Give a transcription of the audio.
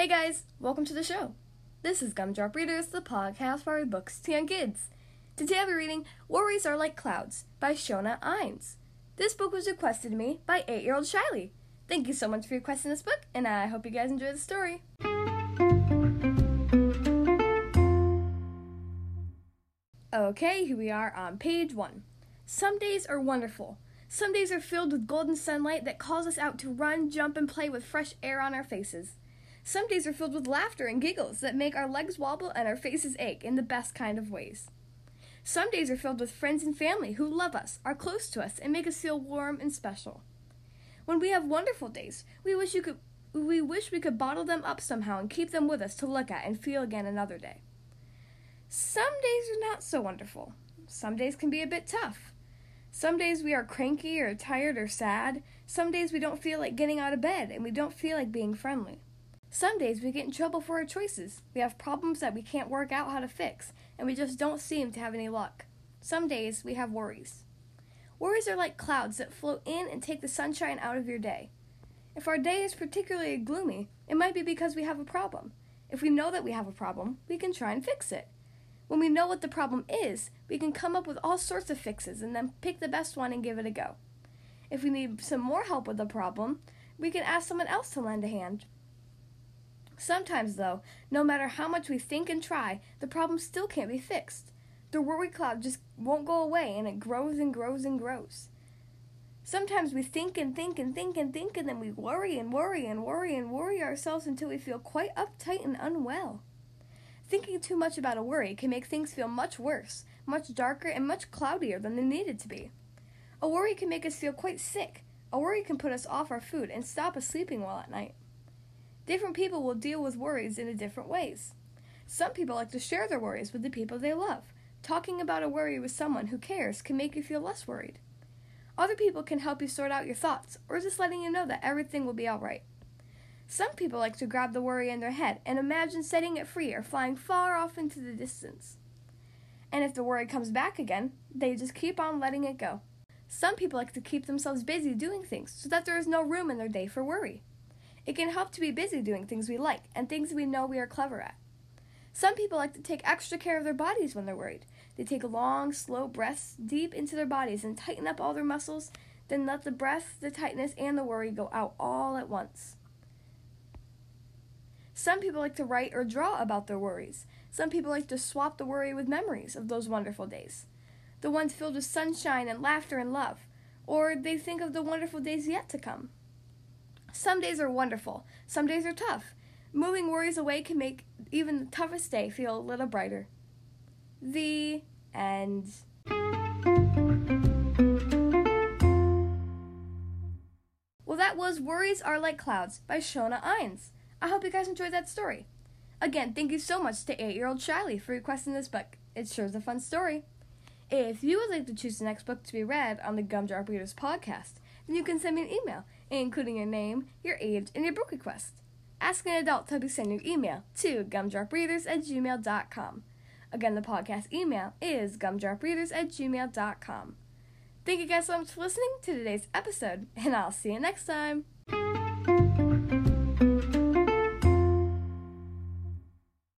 Hey guys, welcome to the show. This is Gumdrop Readers, the podcast for books to young kids. Today I'll be reading Worries Are Like Clouds by Shona Innes. This book was requested to me by 8 year old Shiley. Thank you so much for requesting this book, and I hope you guys enjoy the story. Okay, here we are on page 1. Some days are wonderful. Some days are filled with golden sunlight that calls us out to run, jump, and play with fresh air on our faces. Some days are filled with laughter and giggles that make our legs wobble and our faces ache in the best kind of ways. Some days are filled with friends and family who love us, are close to us, and make us feel warm and special. When we have wonderful days, we wish you could we wish we could bottle them up somehow and keep them with us to look at and feel again another day. Some days are not so wonderful. Some days can be a bit tough. Some days we are cranky or tired or sad. Some days we don't feel like getting out of bed and we don't feel like being friendly. Some days we get in trouble for our choices. We have problems that we can't work out how to fix, and we just don't seem to have any luck. Some days we have worries. Worries are like clouds that float in and take the sunshine out of your day. If our day is particularly gloomy, it might be because we have a problem. If we know that we have a problem, we can try and fix it. When we know what the problem is, we can come up with all sorts of fixes and then pick the best one and give it a go. If we need some more help with the problem, we can ask someone else to lend a hand. Sometimes, though, no matter how much we think and try, the problem still can't be fixed. The worry cloud just won't go away and it grows and grows and grows. Sometimes we think and think and think and think and then we worry and worry and worry and worry ourselves until we feel quite uptight and unwell. Thinking too much about a worry can make things feel much worse, much darker, and much cloudier than they needed to be. A worry can make us feel quite sick. A worry can put us off our food and stop us sleeping well at night. Different people will deal with worries in different ways. Some people like to share their worries with the people they love. Talking about a worry with someone who cares can make you feel less worried. Other people can help you sort out your thoughts, or just letting you know that everything will be alright. Some people like to grab the worry in their head and imagine setting it free or flying far off into the distance. And if the worry comes back again, they just keep on letting it go. Some people like to keep themselves busy doing things so that there is no room in their day for worry. It can help to be busy doing things we like and things we know we are clever at. Some people like to take extra care of their bodies when they're worried. They take long, slow breaths deep into their bodies and tighten up all their muscles, then let the breath, the tightness, and the worry go out all at once. Some people like to write or draw about their worries. Some people like to swap the worry with memories of those wonderful days, the ones filled with sunshine and laughter and love, or they think of the wonderful days yet to come. Some days are wonderful, some days are tough. Moving worries away can make even the toughest day feel a little brighter. The end. Well, that was Worries Are Like Clouds by Shona Innes. I hope you guys enjoyed that story. Again, thank you so much to 8 year old Shiley for requesting this book. It sure is a fun story. If you would like to choose the next book to be read on the Gumdrop Readers podcast, then you can send me an email, including your name, your age, and your book request. Ask an adult to help you send your email to gumdropreaders at gmail.com. Again, the podcast email is gumdropreaders at gmail.com. Thank you guys so much for listening to today's episode, and I'll see you next time.